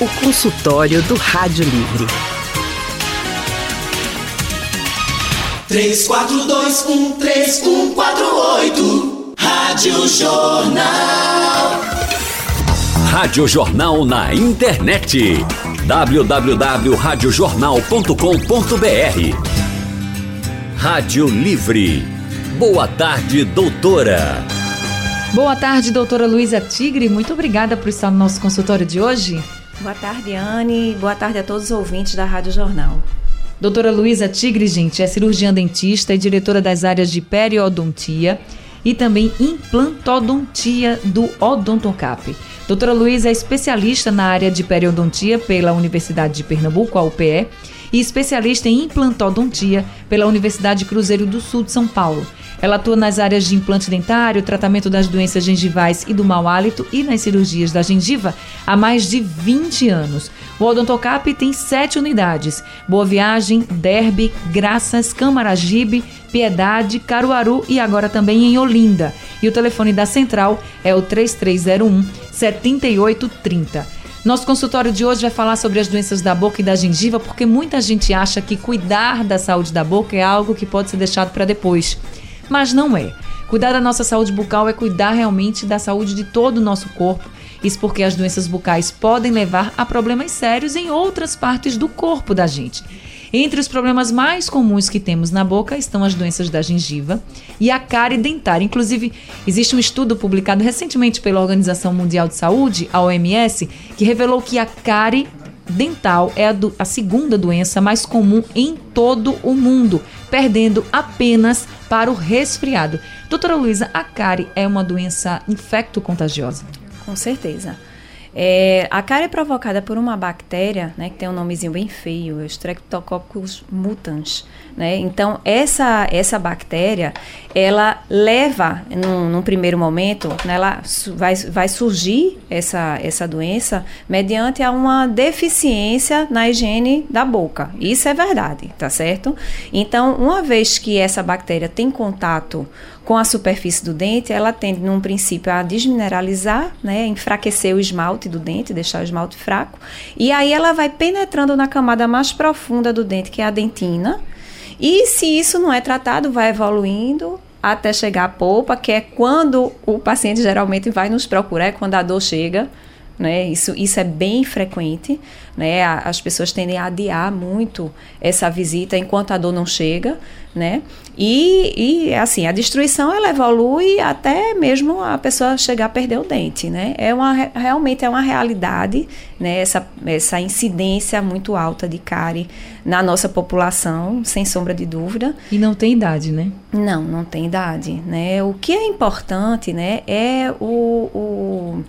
o consultório do Rádio Livre. 34213148 Rádio Jornal. Rádio Jornal na internet. www.radiojornal.com.br Rádio Livre. Boa tarde, doutora. Boa tarde, doutora Luísa Tigre. Muito obrigada por estar no nosso consultório de hoje. Boa tarde, Anne. Boa tarde a todos os ouvintes da Rádio Jornal. Doutora Luísa Tigre, gente, é cirurgiã dentista e diretora das áreas de periodontia e também implantodontia do Odontocap. Doutora Luísa é especialista na área de periodontia pela Universidade de Pernambuco, a UPE, e especialista em implantodontia pela Universidade Cruzeiro do Sul de São Paulo. Ela atua nas áreas de implante dentário, tratamento das doenças gengivais e do mau hálito e nas cirurgias da gengiva há mais de 20 anos. O Odontocap tem sete unidades: Boa Viagem, Derby, Graças, Camaragibe, Piedade, Caruaru e agora também em Olinda. E o telefone da central é o 3301 7830. Nosso consultório de hoje vai falar sobre as doenças da boca e da gengiva, porque muita gente acha que cuidar da saúde da boca é algo que pode ser deixado para depois mas não é. Cuidar da nossa saúde bucal é cuidar realmente da saúde de todo o nosso corpo. Isso porque as doenças bucais podem levar a problemas sérios em outras partes do corpo da gente. Entre os problemas mais comuns que temos na boca estão as doenças da gengiva e a cárie dentária. Inclusive, existe um estudo publicado recentemente pela Organização Mundial de Saúde, a OMS, que revelou que a cárie dental é a, do, a segunda doença mais comum em todo o mundo, perdendo apenas para o resfriado. Doutora Luísa, a cárie é uma doença infecto-contagiosa? Com certeza. É, a cárie é provocada por uma bactéria, né, que tem um nomezinho bem feio, Streptococcus mutans, né? Então, essa, essa bactéria, ela leva, num, num primeiro momento, né, ela vai, vai surgir essa, essa doença mediante a uma deficiência na higiene da boca. Isso é verdade, tá certo? Então, uma vez que essa bactéria tem contato com a superfície do dente, ela tende, num princípio, a desmineralizar, né, enfraquecer o esmalte do dente, deixar o esmalte fraco, e aí ela vai penetrando na camada mais profunda do dente, que é a dentina, e se isso não é tratado, vai evoluindo até chegar à polpa, que é quando o paciente geralmente vai nos procurar, é quando a dor chega, né? Isso, isso é bem frequente, né? As pessoas tendem a adiar muito essa visita enquanto a dor não chega, né? E, e assim, a destruição ela evolui até mesmo a pessoa chegar a perder o dente, né? É uma, realmente é uma realidade, né? Essa, essa incidência muito alta de cárie na nossa população, sem sombra de dúvida. E não tem idade, né? Não, não tem idade, né? O que é importante, né? É o, o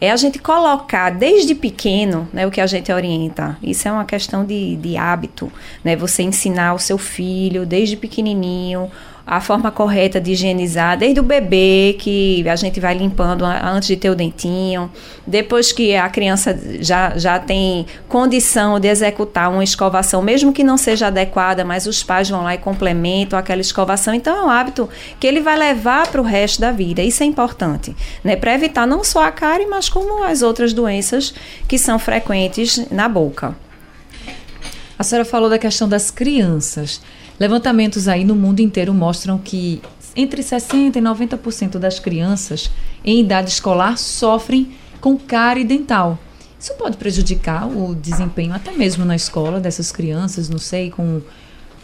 é a gente colocar desde pequeno né, o que a gente orienta. Isso é uma questão de, de hábito, né? Você ensinar o seu filho desde pequenininho a forma correta de higienizar, desde o bebê, que a gente vai limpando antes de ter o dentinho, depois que a criança já, já tem condição de executar uma escovação, mesmo que não seja adequada, mas os pais vão lá e complementam aquela escovação. Então, é um hábito que ele vai levar para o resto da vida. Isso é importante, né? Para evitar não só a cárie, mas como as outras doenças que são frequentes na boca. A senhora falou da questão das crianças. Levantamentos aí no mundo inteiro mostram que entre 60% e 90% das crianças em idade escolar sofrem com cárie dental. Isso pode prejudicar o desempenho até mesmo na escola dessas crianças, não sei, com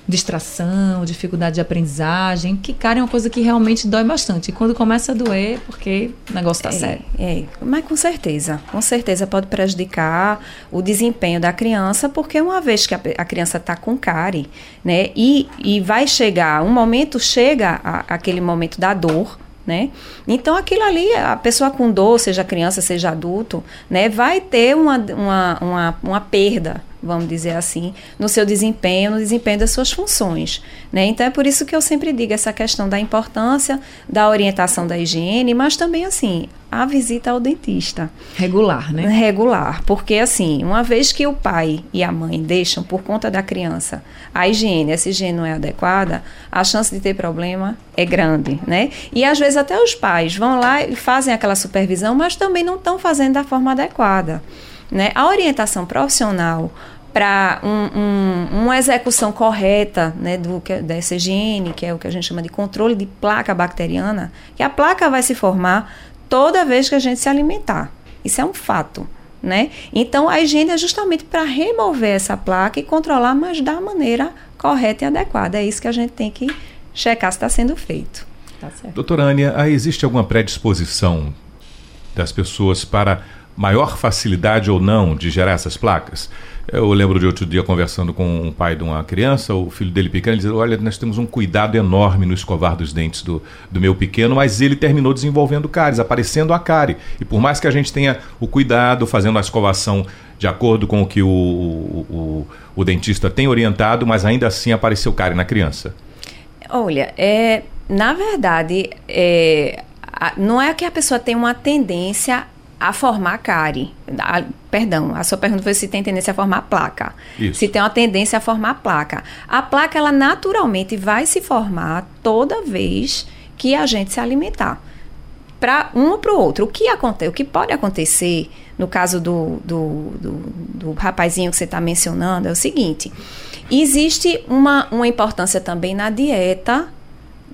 distração, dificuldade de aprendizagem, que cara é uma coisa que realmente dói bastante. E quando começa a doer, porque o negócio está é, sério. É, mas com certeza, com certeza pode prejudicar o desempenho da criança, porque uma vez que a, a criança está com cárie, né, e, e vai chegar, um momento chega a, aquele momento da dor, né? Então aquilo ali, a pessoa com dor, seja criança, seja adulto, né, vai ter uma, uma, uma, uma perda vamos dizer assim, no seu desempenho, no desempenho das suas funções. Né? Então é por isso que eu sempre digo essa questão da importância da orientação da higiene, mas também assim, a visita ao dentista. Regular, né? Regular, porque assim, uma vez que o pai e a mãe deixam por conta da criança a higiene, essa higiene não é adequada, a chance de ter problema é grande, né? E às vezes até os pais vão lá e fazem aquela supervisão, mas também não estão fazendo da forma adequada. Né? A orientação profissional para um, um, uma execução correta né, do, dessa higiene, que é o que a gente chama de controle de placa bacteriana, que a placa vai se formar toda vez que a gente se alimentar. Isso é um fato. Né? Então, a higiene é justamente para remover essa placa e controlar, mas da maneira correta e adequada. É isso que a gente tem que checar se está sendo feito. Tá Doutora Ania, existe alguma predisposição das pessoas para maior facilidade ou não de gerar essas placas? Eu lembro de outro dia conversando com um pai de uma criança, o filho dele pequeno, ele dizia: Olha, nós temos um cuidado enorme no escovar dos dentes do, do meu pequeno, mas ele terminou desenvolvendo cáries, aparecendo a cárie. E por mais que a gente tenha o cuidado, fazendo a escovação de acordo com o que o, o, o, o dentista tem orientado, mas ainda assim apareceu cárie na criança. Olha, é, na verdade, é, não é que a pessoa tem uma tendência a formar cárie. A, perdão, a sua pergunta foi se tem tendência a formar placa. Isso. Se tem uma tendência a formar placa. A placa, ela naturalmente vai se formar toda vez que a gente se alimentar. Para um ou para o outro. O que, acontece, o que pode acontecer, no caso do, do, do, do rapazinho que você está mencionando, é o seguinte: existe uma, uma importância também na dieta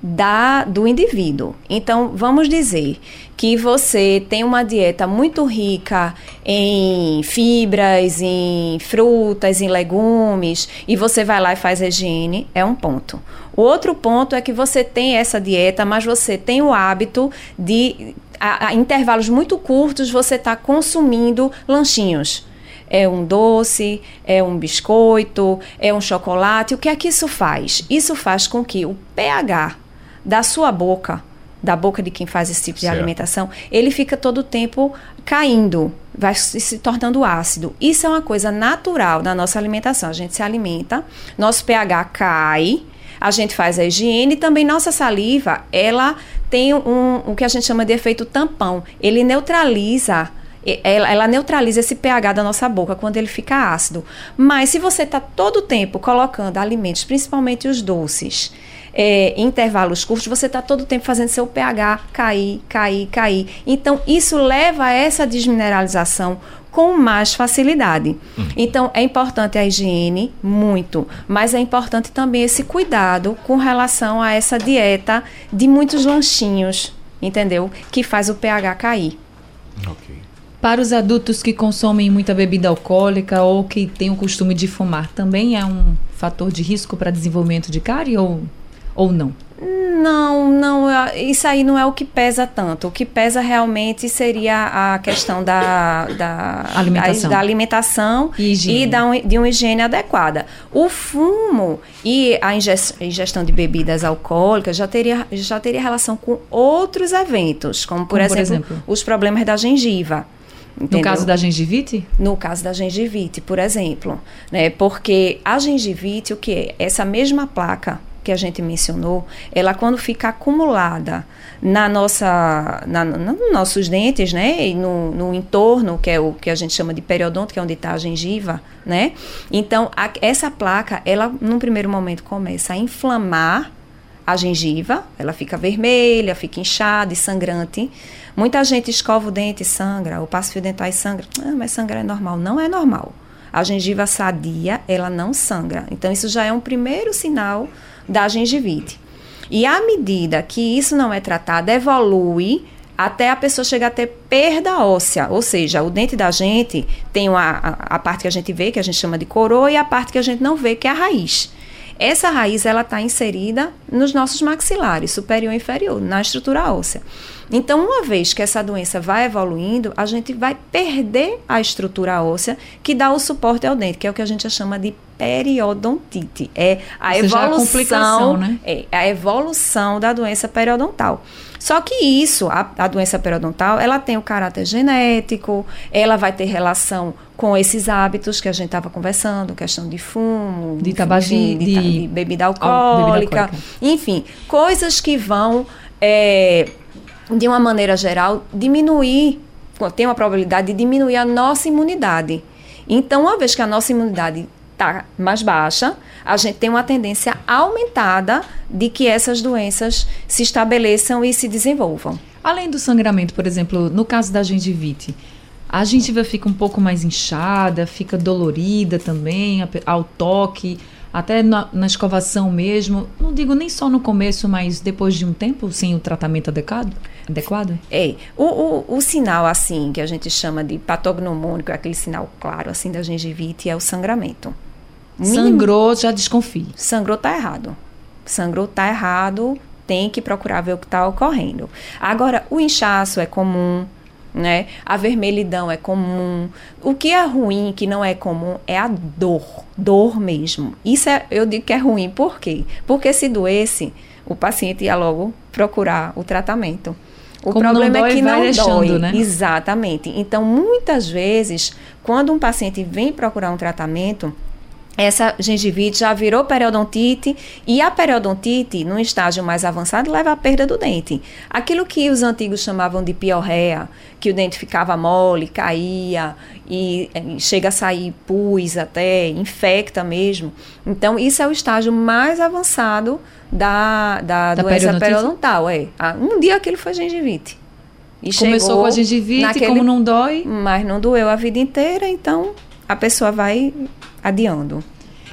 da, do indivíduo. Então, vamos dizer que você tem uma dieta muito rica em fibras, em frutas, em legumes, e você vai lá e faz higiene, é um ponto. O outro ponto é que você tem essa dieta, mas você tem o hábito de, a, a intervalos muito curtos, você está consumindo lanchinhos é um doce, é um biscoito, é um chocolate. O que é que isso faz? Isso faz com que o pH da sua boca, da boca de quem faz esse tipo de certo. alimentação, ele fica todo o tempo caindo, vai se tornando ácido. Isso é uma coisa natural da nossa alimentação. A gente se alimenta, nosso pH cai, a gente faz a higiene e também nossa saliva, ela tem um, o que a gente chama de efeito tampão. Ele neutraliza ela, ela, neutraliza esse pH da nossa boca quando ele fica ácido. Mas se você está todo o tempo colocando alimentos, principalmente os doces, é, intervalos curtos, você está todo o tempo fazendo seu pH cair, cair, cair. Então, isso leva a essa desmineralização com mais facilidade. Uhum. Então, é importante a higiene, muito, mas é importante também esse cuidado com relação a essa dieta de muitos lanchinhos, entendeu? Que faz o pH cair. Ok. Para os adultos que consomem muita bebida alcoólica ou que têm o costume de fumar, também é um fator de risco para desenvolvimento de cárie ou ou não? Não, não, isso aí não é o que pesa tanto. O que pesa realmente seria a questão da, da alimentação, da alimentação e, e da, de uma higiene adequada. O fumo e a ingestão de bebidas alcoólicas já teria, já teria relação com outros eventos, como por, como exemplo, por exemplo, os problemas da gengiva. Entendeu? No caso da gengivite? No caso da gengivite, por exemplo. Né? Porque a gengivite, o que é? Essa mesma placa que a gente mencionou, ela quando fica acumulada na nossa, na, nos nossos dentes, né, e no, no entorno, que é o que a gente chama de periodonto, que é onde está a gengiva, né, então a, essa placa, ela num primeiro momento começa a inflamar a gengiva, ela fica vermelha, fica inchada e sangrante. Muita gente escova o dente e sangra, o passo fio dental e sangra. Ah, mas sangrar é normal. Não é normal. A gengiva sadia, ela não sangra. Então, isso já é um primeiro sinal da gengivite. E à medida que isso não é tratado, evolui até a pessoa chegar a ter perda óssea, ou seja, o dente da gente tem uma, a, a parte que a gente vê, que a gente chama de coroa, e a parte que a gente não vê, que é a raiz. Essa raiz ela está inserida nos nossos maxilares, superior e inferior, na estrutura óssea. Então, uma vez que essa doença vai evoluindo, a gente vai perder a estrutura óssea que dá o suporte ao dente, que é o que a gente chama de periodontite. É a Ou evolução, a né? é a evolução da doença periodontal. Só que isso, a, a, doença periodontal, ela tem o caráter genético, ela vai ter relação com esses hábitos que a gente estava conversando, questão de fumo, de tabagismo, de, de, de, bebida alcoólica, bebida alcoólica, enfim, coisas que vão é, de uma maneira geral, diminuir, tem uma probabilidade de diminuir a nossa imunidade. Então, uma vez que a nossa imunidade está mais baixa, a gente tem uma tendência aumentada de que essas doenças se estabeleçam e se desenvolvam. Além do sangramento, por exemplo, no caso da gengivite, a gengiva fica um pouco mais inchada, fica dolorida também ao toque, até na, na, escovação mesmo. Não digo nem só no começo, mas depois de um tempo, sem o tratamento adequado? adequado? É. O, o, o sinal, assim, que a gente chama de patognomônico, é aquele sinal claro, assim, da gengivite, é o sangramento. Sangrou, já desconfie. Sangrou, tá errado. Sangrou, tá errado, tem que procurar ver o que está ocorrendo. Agora, o inchaço é comum, né? A vermelhidão é comum. O que é ruim, que não é comum, é a dor, dor mesmo. Isso é, eu digo que é ruim, por quê? Porque se doesse, o paciente ia logo procurar o tratamento. O Como problema dói, é que não deixando, dói. Né? Exatamente. Então, muitas vezes, quando um paciente vem procurar um tratamento, essa gengivite já virou periodontite e a periodontite, num estágio mais avançado, leva à perda do dente. Aquilo que os antigos chamavam de piorreia, que o dente ficava mole, caía e, e chega a sair pus até, infecta mesmo. Então, isso é o estágio mais avançado da, da, da doença periodontal. É. Ah, um dia aquilo foi gengivite. E Começou com a gengivite, naquele, como não dói. Mas não doeu a vida inteira, então a pessoa vai adiando.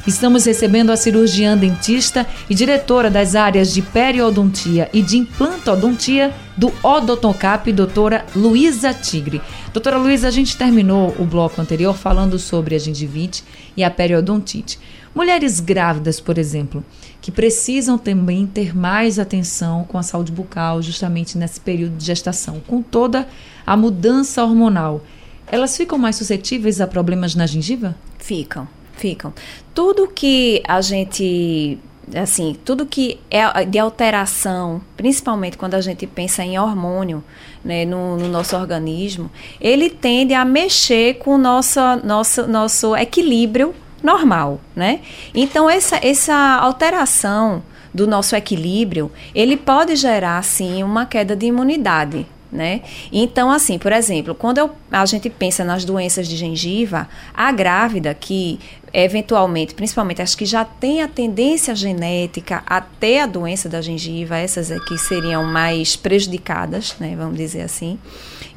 Estamos recebendo a cirurgiã dentista e diretora das áreas de periodontia e de implantodontia do Odontocap, doutora Luísa Tigre. Doutora Luísa, a gente terminou o bloco anterior falando sobre a gengivite e a periodontite. Mulheres grávidas, por exemplo, que precisam também ter mais atenção com a saúde bucal, justamente nesse período de gestação, com toda a mudança hormonal, elas ficam mais suscetíveis a problemas na gengiva? Ficam Ficam. Tudo que a gente assim, tudo que é de alteração, principalmente quando a gente pensa em hormônio né, no, no, nosso organismo, ele tende a mexer com o nosso, nosso, nosso equilíbrio normal, né? Então, essa, essa alteração do nosso equilíbrio, ele pode gerar, sim, uma queda de imunidade, né? Então, assim, por exemplo, quando eu, a gente pensa nas doenças de gengiva, a grávida que eventualmente, principalmente as que já têm a tendência genética a ter a doença da gengiva, essas aqui seriam mais prejudicadas, né, vamos dizer assim.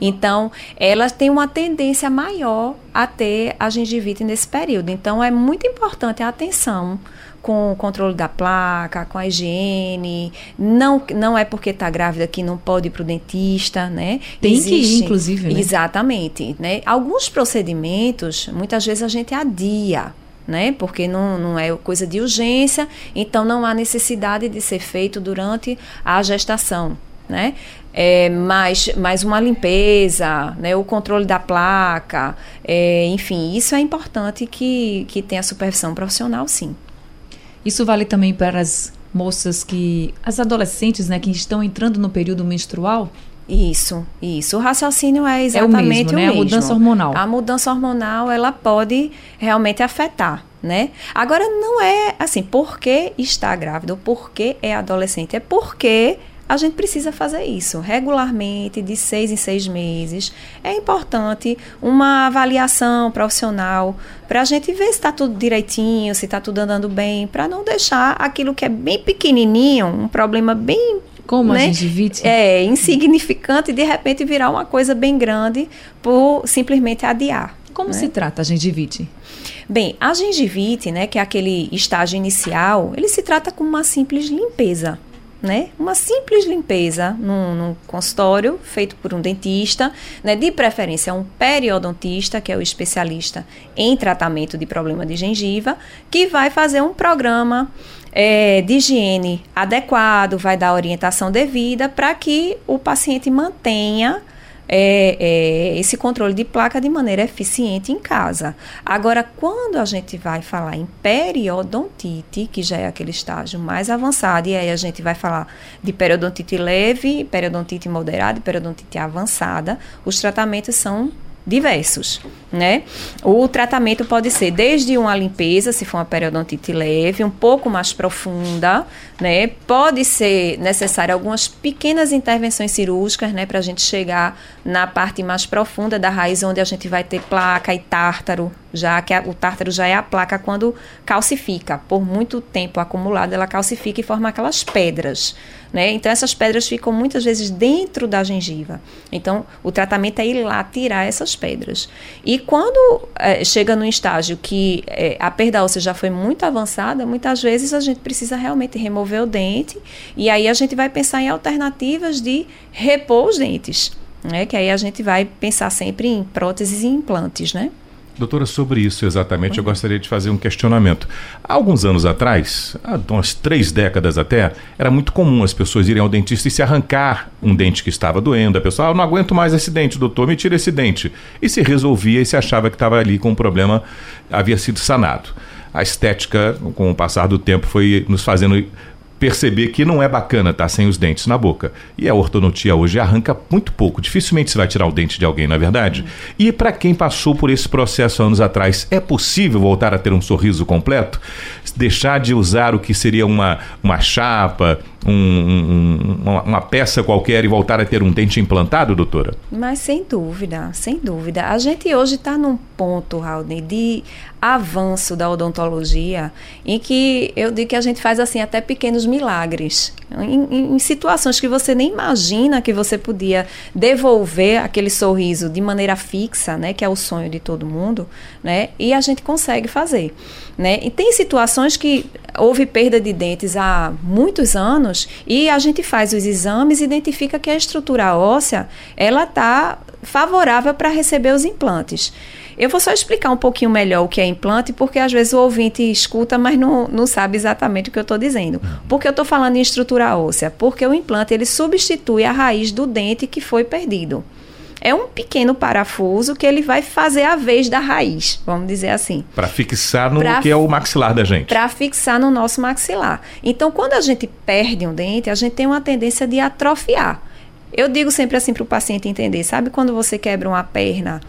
Então, elas têm uma tendência maior a ter a gengivite nesse período. Então, é muito importante a atenção com o controle da placa, com a higiene. Não, não é porque está grávida que não pode ir para o dentista, né? Tem Existe, que ir, inclusive, né? Exatamente. Né? Alguns procedimentos, muitas vezes a gente adia, né? Porque não, não é coisa de urgência, então não há necessidade de ser feito durante a gestação, né? É, mais, mais uma limpeza, né, o controle da placa, é, enfim, isso é importante que, que tenha supervisão profissional, sim. Isso vale também para as moças que. as adolescentes, né, que estão entrando no período menstrual? Isso, isso. O raciocínio é exatamente é o mesmo, né? o mesmo. A mudança hormonal. A mudança hormonal, ela pode realmente afetar, né? Agora, não é assim, porque está grávida ou porque é adolescente, é porque a gente precisa fazer isso regularmente, de seis em seis meses. É importante uma avaliação profissional para a gente ver se está tudo direitinho, se está tudo andando bem, para não deixar aquilo que é bem pequenininho, um problema bem como né? a gengivite? É, insignificante e de repente virar uma coisa bem grande por simplesmente adiar. Como né? se trata a gengivite? Bem, a gengivite, né, que é aquele estágio inicial, ele se trata como uma simples limpeza né? Uma simples limpeza num, num, consultório feito por um dentista, né? De preferência um periodontista, que é o especialista em tratamento de problema de gengiva, que vai fazer um programa é, de higiene adequado, vai dar orientação devida para que o paciente mantenha é, é, esse controle de placa de maneira eficiente em casa. Agora, quando a gente vai falar em periodontite, que já é aquele estágio mais avançado, e aí a gente vai falar de periodontite leve, periodontite moderada e periodontite avançada, os tratamentos são diversos. né? O tratamento pode ser desde uma limpeza, se for uma periodontite leve, um pouco mais profunda, né? Pode ser necessário algumas pequenas intervenções cirúrgicas, né, para a gente chegar na parte mais profunda da raiz, onde a gente vai ter placa e tártaro, já que a, o tártaro já é a placa quando calcifica. Por muito tempo acumulado, ela calcifica e forma aquelas pedras. Né? Então, essas pedras ficam muitas vezes dentro da gengiva. Então, o tratamento é ir lá tirar essas pedras. E quando é, chega num estágio que é, a perda óssea já foi muito avançada, muitas vezes a gente precisa realmente remover o dente. E aí a gente vai pensar em alternativas de repor os dentes. Né? Que aí a gente vai pensar sempre em próteses e implantes, né? Doutora, sobre isso exatamente, eu gostaria de fazer um questionamento. Há alguns anos atrás, há umas três décadas até, era muito comum as pessoas irem ao dentista e se arrancar um dente que estava doendo. A pessoa, ah, não aguento mais esse dente, doutor, me tira esse dente. E se resolvia e se achava que estava ali com um problema, havia sido sanado. A estética, com o passar do tempo, foi nos fazendo perceber que não é bacana estar tá sem os dentes na boca. E a ortodontia hoje arranca muito pouco. Dificilmente se vai tirar o dente de alguém, na é verdade? E para quem passou por esse processo anos atrás, é possível voltar a ter um sorriso completo? Deixar de usar o que seria uma, uma chapa, um, um, uma, peça qualquer e voltar a ter um dente implantado, doutora? Mas sem dúvida, sem dúvida. A gente hoje está num ponto, Raul, de avanço da odontologia em que eu digo que a gente faz assim até pequenos milagres. Em, em, situações que você nem imagina que você podia devolver aquele sorriso de maneira fixa, né, que é o sonho de todo mundo, né, e a gente consegue fazer, né. E tem situações que houve perda de dentes há muitos anos e a gente faz os exames e identifica que a estrutura óssea ela está favorável para receber os implantes. Eu vou só explicar um pouquinho melhor o que é implante, porque às vezes o ouvinte escuta, mas não, não sabe exatamente o que eu estou dizendo. Porque eu estou falando em estrutura óssea? Porque o implante ele substitui a raiz do dente que foi perdido. É um pequeno parafuso que ele vai fazer a vez da raiz, vamos dizer assim. Para fixar no pra, que é o maxilar da gente. Para fixar no nosso maxilar. Então, quando a gente perde um dente, a gente tem uma tendência de atrofiar. Eu digo sempre assim para o paciente entender, sabe quando você quebra uma perna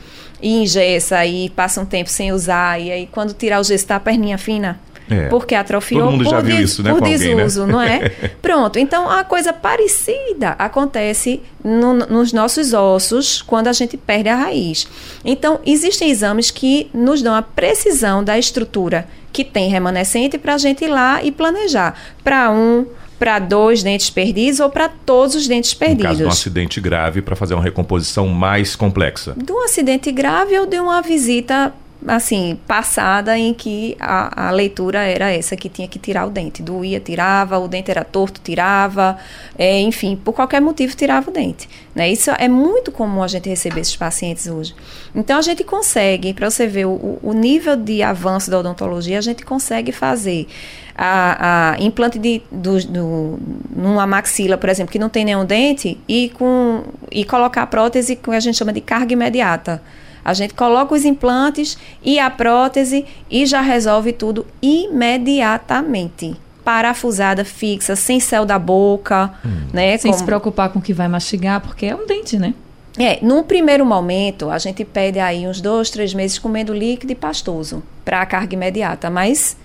e engessa e passa um tempo sem usar e aí quando tirar o gesso tá a perninha fina? É. Porque atrofiou Todo mundo já viu isso, né, por desuso, alguém, né? não é? Pronto. Então, a coisa parecida acontece no, nos nossos ossos quando a gente perde a raiz. Então, existem exames que nos dão a precisão da estrutura que tem remanescente para a gente ir lá e planejar. Para um, para dois dentes perdidos ou para todos os dentes perdidos. No caso de um acidente grave, para fazer uma recomposição mais complexa. De um acidente grave ou de uma visita assim, passada em que a, a, leitura era essa, que tinha que tirar o dente. Doía, tirava, o dente era torto, tirava, é, enfim, por qualquer motivo tirava o dente. Né? Isso é muito comum a gente receber esses pacientes hoje. Então a gente consegue, para você ver o, o, nível de avanço da odontologia, a gente consegue fazer a, a implante de, do, do, numa maxila, por exemplo, que não tem nenhum dente, e, com, e colocar a prótese que a gente chama de carga imediata. A gente coloca os implantes e a prótese e já resolve tudo imediatamente. Parafusada, fixa, sem céu da boca, hum. né? Sem Como... se preocupar com o que vai mastigar, porque é um dente, né? É, num primeiro momento, a gente pede aí uns dois, três meses comendo líquido e pastoso para a carga imediata, mas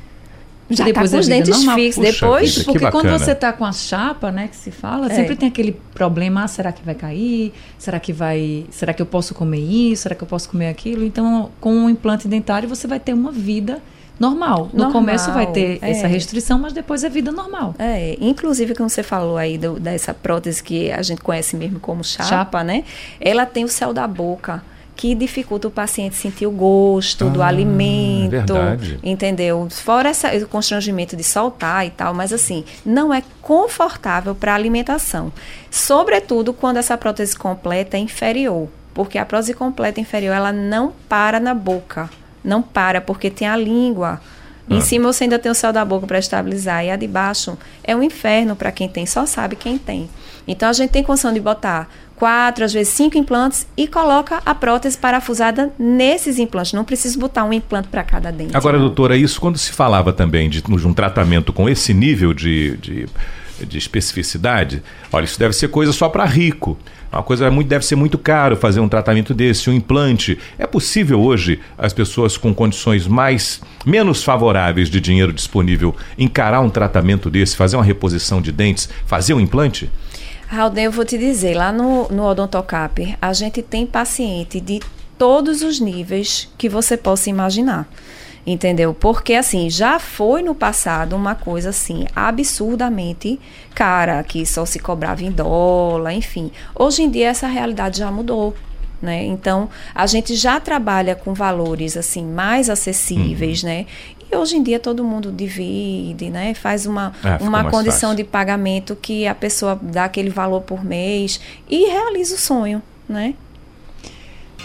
já depois tá com os dentes normal. fixos. Puxa depois, vida, porque quando você está com a chapa, né, que se fala, é. sempre tem aquele problema, ah, será que vai cair? Será que vai, será que eu posso comer isso? Será que eu posso comer aquilo? Então, com o um implante dentário você vai ter uma vida normal. No normal, começo vai ter é. essa restrição, mas depois é vida normal. É, inclusive como você falou aí do, dessa prótese que a gente conhece mesmo como chapa, chapa, né? Ela tem o céu da boca que dificulta o paciente sentir o gosto ah, do alimento, verdade. entendeu? Fora essa, o constrangimento de soltar e tal, mas assim, não é confortável para a alimentação. Sobretudo quando essa prótese completa é inferior, porque a prótese completa inferior ela não para na boca, não para porque tem a língua. Ah. Em cima você ainda tem o céu da boca para estabilizar e a de baixo é um inferno para quem tem, só sabe quem tem. Então a gente tem condição de botar quatro, às vezes cinco implantes e coloca a prótese parafusada nesses implantes. Não precisa botar um implante para cada dente. Agora, doutora, isso quando se falava também de, de um tratamento com esse nível de, de de especificidade. Olha, isso deve ser coisa só para rico. Uma coisa muito, deve ser muito caro fazer um tratamento desse, um implante. É possível hoje as pessoas com condições mais menos favoráveis de dinheiro disponível encarar um tratamento desse, fazer uma reposição de dentes, fazer um implante? Raul, eu vou te dizer, lá no, no Odontocap, a gente tem paciente de todos os níveis que você possa imaginar. Entendeu? Porque assim, já foi no passado uma coisa assim absurdamente cara, que só se cobrava em dólar, enfim. Hoje em dia essa realidade já mudou. Né? Então, a gente já trabalha com valores assim mais acessíveis, uhum. né? E hoje em dia todo mundo divide, né? Faz uma, é, uma condição fácil. de pagamento que a pessoa dá aquele valor por mês e realiza o sonho, né?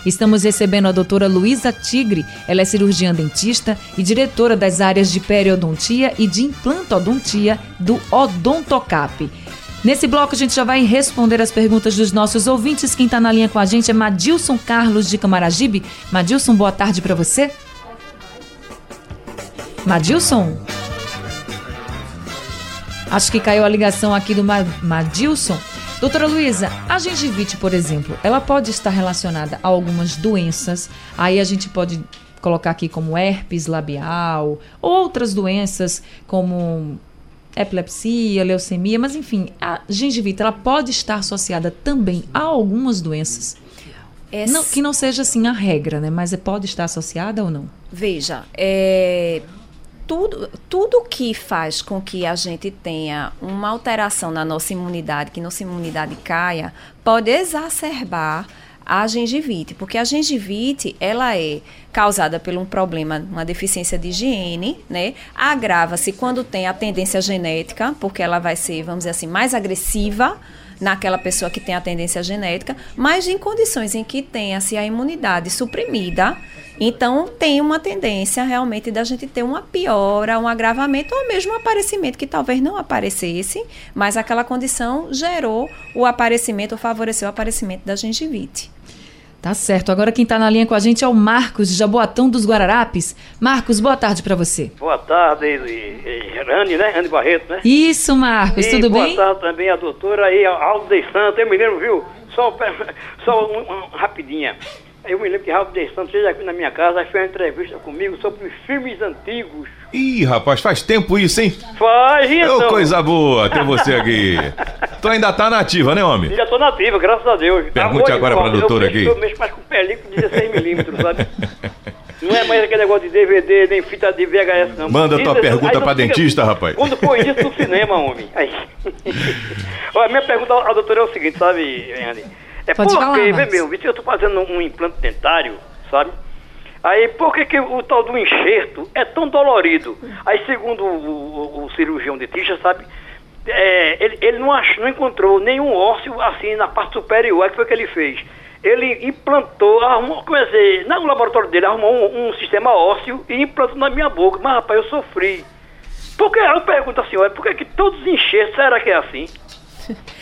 Estamos recebendo a doutora Luísa Tigre. Ela é cirurgiã dentista e diretora das áreas de periodontia e de implantodontia do Odontocap. Nesse bloco a gente já vai responder as perguntas dos nossos ouvintes. Quem está na linha com a gente é Madilson Carlos de Camaragibe. Madilson, boa tarde para você. Madilson? Acho que caiu a ligação aqui do Madilson. Doutora Luísa, a gengivite, por exemplo, ela pode estar relacionada a algumas doenças. Aí a gente pode colocar aqui como herpes labial, outras doenças como epilepsia, leucemia, mas enfim, a gengivite ela pode estar associada também a algumas doenças. Esse... Não, que não seja assim a regra, né? Mas pode estar associada ou não? Veja, é, tudo, tudo que faz com que a gente tenha uma alteração na nossa imunidade, que nossa imunidade caia, pode exacerbar a gengivite, porque a gengivite ela é causada por um problema, uma deficiência de higiene, né? Agrava-se quando tem a tendência genética, porque ela vai ser, vamos dizer assim, mais agressiva naquela pessoa que tem a tendência genética, mas em condições em que tenha-se a imunidade suprimida, então, tem uma tendência realmente da gente ter uma piora, um agravamento ou mesmo um aparecimento que talvez não aparecesse, mas aquela condição gerou o aparecimento, ou favoreceu o aparecimento da gengivite. Tá certo. Agora quem está na linha com a gente é o Marcos de Jaboatão dos Guararapes. Marcos, boa tarde para você. Boa tarde, Rani, né? Rani Barreto, né? Isso, Marcos, e tudo boa bem? Boa tarde também a doutora aí, Aldo de Santos, eu me lembro, viu? Só, só um, um, rapidinha. Eu me lembro que Raul de Santos fez aqui na minha casa, fez uma entrevista comigo sobre os filmes antigos. Ih, rapaz, faz tempo isso, hein? Faz, então. Ô, coisa boa ter você aqui. tu ainda tá nativa, né, homem? Ainda tô nativa, graças a Deus. Pergunte tá agora pra doutora aqui. Eu mexo mais com película de 16 milímetros, sabe? Não é mais aquele negócio de DVD, nem fita de VHS, não. Manda tua pergunta pra dentista, rapaz. Quando foi isso no cinema, homem? Aí. Olha, minha pergunta à doutora é o seguinte, sabe, Andy? É Pode porque, falar, meu, eu tô fazendo um implante dentário, sabe? Aí, por que, que o tal do enxerto é tão dolorido? Aí, segundo o, o, o cirurgião dentista, sabe? É, ele, ele não, ach, não encontrou nenhum ósseo assim na parte superior. Aí, o que foi que ele fez? Ele implantou, arrumou, dizer, no laboratório dele, arrumou um, um, sistema ósseo e implantou na minha boca. Mas, rapaz, eu sofri. Por que, eu pergunto à senhora, por que, que todos os enxertos, será que é assim?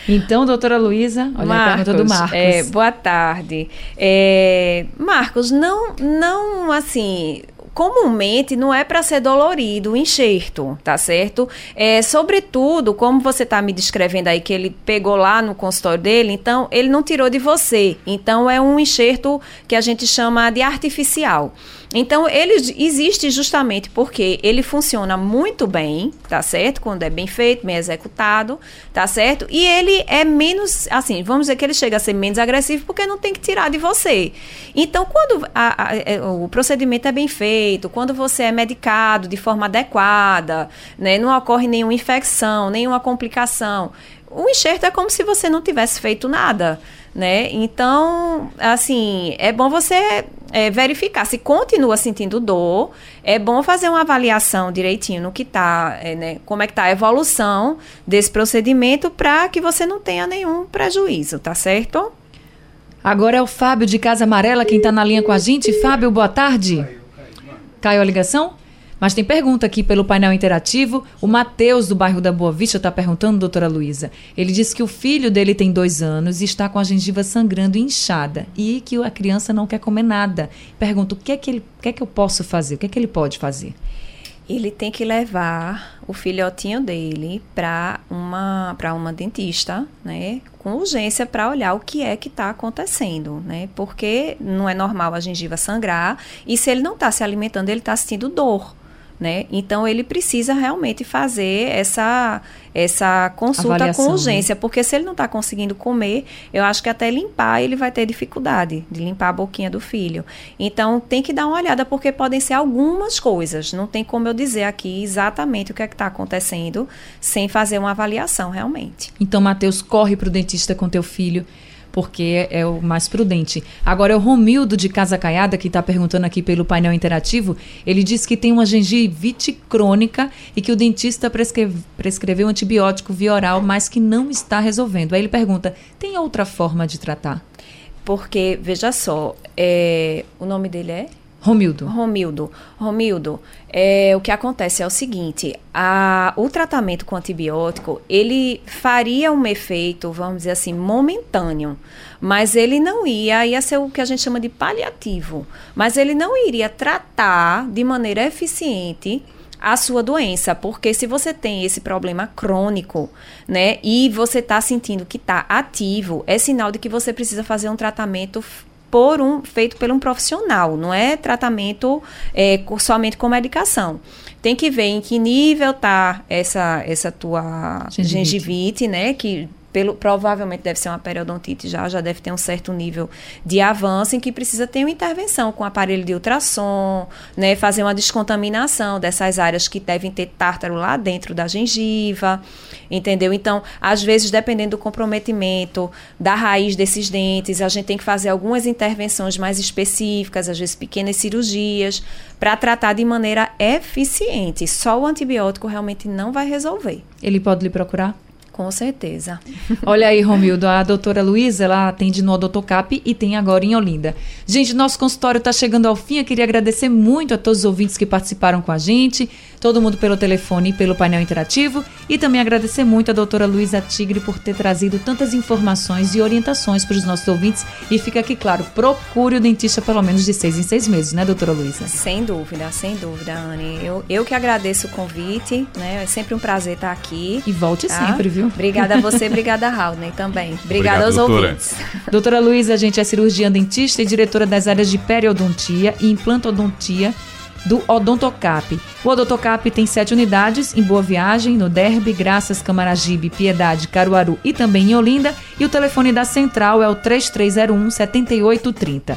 Então, doutora Luísa, olha Marcos, a pergunta do Marcos. É, boa tarde. É, Marcos, não, não assim, comumente não é para ser dolorido o enxerto, tá certo? É, sobretudo, como você está me descrevendo aí que ele pegou lá no consultório dele, então ele não tirou de você. Então é um enxerto que a gente chama de artificial. Então, ele existe justamente porque ele funciona muito bem, tá certo? Quando é bem feito, bem executado, tá certo? E ele é menos, assim, vamos dizer que ele chega a ser menos agressivo porque não tem que tirar de você. Então, quando a, a, é, o procedimento é bem feito, quando você é medicado de forma adequada, né, não ocorre nenhuma infecção, nenhuma complicação, o enxerto é como se você não tivesse feito nada né? Então, assim, é bom você é, verificar se continua sentindo dor. É bom fazer uma avaliação direitinho no que tá, é, né? Como é que tá a evolução desse procedimento para que você não tenha nenhum prejuízo, tá certo? Agora é o Fábio de Casa Amarela quem está na linha com a gente. Fábio, boa tarde. Caiu a ligação? Mas tem pergunta aqui pelo painel interativo. O Matheus, do bairro da Boa Vista, está perguntando, doutora Luísa. Ele disse que o filho dele tem dois anos e está com a gengiva sangrando e inchada. E que a criança não quer comer nada. Pergunta, o que é que, ele, o que, é que eu posso fazer? O que é que ele pode fazer? ele tem que levar o filhotinho dele para uma para uma dentista, né, com urgência para olhar o que é que está acontecendo, né? Porque não é normal a gengiva sangrar e se ele não está se alimentando, ele está sentindo dor. Né? Então ele precisa realmente fazer essa essa consulta Avaliação, com urgência, né? porque se ele não está conseguindo comer, eu acho que até limpar ele vai ter dificuldade de limpar a boquinha do filho. Então tem que dar uma olhada, porque podem ser algumas coisas. Não tem como eu dizer aqui exatamente o que é está acontecendo sem fazer uma avaliação realmente. Então, Matheus, corre para o dentista com teu filho porque é o mais prudente. Agora, é o Romildo de Casa Caiada, que está perguntando aqui pelo painel interativo, ele diz que tem uma gengivite crônica e que o dentista prescreve, prescreveu antibiótico via oral, mas que não está resolvendo. Aí ele pergunta: tem outra forma de tratar? Porque, veja só, é, o nome dele é? Romildo. Romildo. Romildo, é, o que acontece é o seguinte, a, o tratamento com antibiótico, ele faria um efeito, vamos dizer assim, momentâneo, mas ele não ia, ia ser o que a gente chama de paliativo, mas ele não iria tratar de maneira eficiente a sua doença, porque se você tem esse problema crônico, né, e você está sentindo que está ativo, é sinal de que você precisa fazer um tratamento por um feito por um profissional, não é tratamento é, somente com medicação. Tem que ver em que nível tá essa essa tua gengivite, gengivite né, que pelo, provavelmente deve ser uma periodontite já, já deve ter um certo nível de avanço em que precisa ter uma intervenção com aparelho de ultrassom, né, fazer uma descontaminação dessas áreas que devem ter tártaro lá dentro da gengiva, entendeu? Então, às vezes, dependendo do comprometimento da raiz desses dentes, a gente tem que fazer algumas intervenções mais específicas, às vezes pequenas cirurgias, para tratar de maneira eficiente. Só o antibiótico realmente não vai resolver. Ele pode lhe procurar? Com certeza. Olha aí, Romildo, a doutora Luísa, ela atende no Odontocap e tem agora em Olinda. Gente, nosso consultório está chegando ao fim. Eu queria agradecer muito a todos os ouvintes que participaram com a gente, todo mundo pelo telefone e pelo painel interativo. E também agradecer muito a doutora Luísa Tigre por ter trazido tantas informações e orientações para os nossos ouvintes. E fica aqui claro, procure o dentista pelo menos de seis em seis meses, né, doutora Luísa? Sem dúvida, sem dúvida, Anne. Eu, eu que agradeço o convite, né? É sempre um prazer estar aqui. E volte tá? sempre, viu? Viu? Obrigada a você, obrigada a Raulney também. Obrigada Obrigado, aos doutora. ouvintes. Doutora Luísa, a gente é cirurgiã dentista e diretora das áreas de periodontia e implantodontia do Odontocap. O Odontocap tem sete unidades em Boa Viagem, no Derby, Graças, Camaragibe, Piedade, Caruaru e também em Olinda. E o telefone da central é o 3301 7830.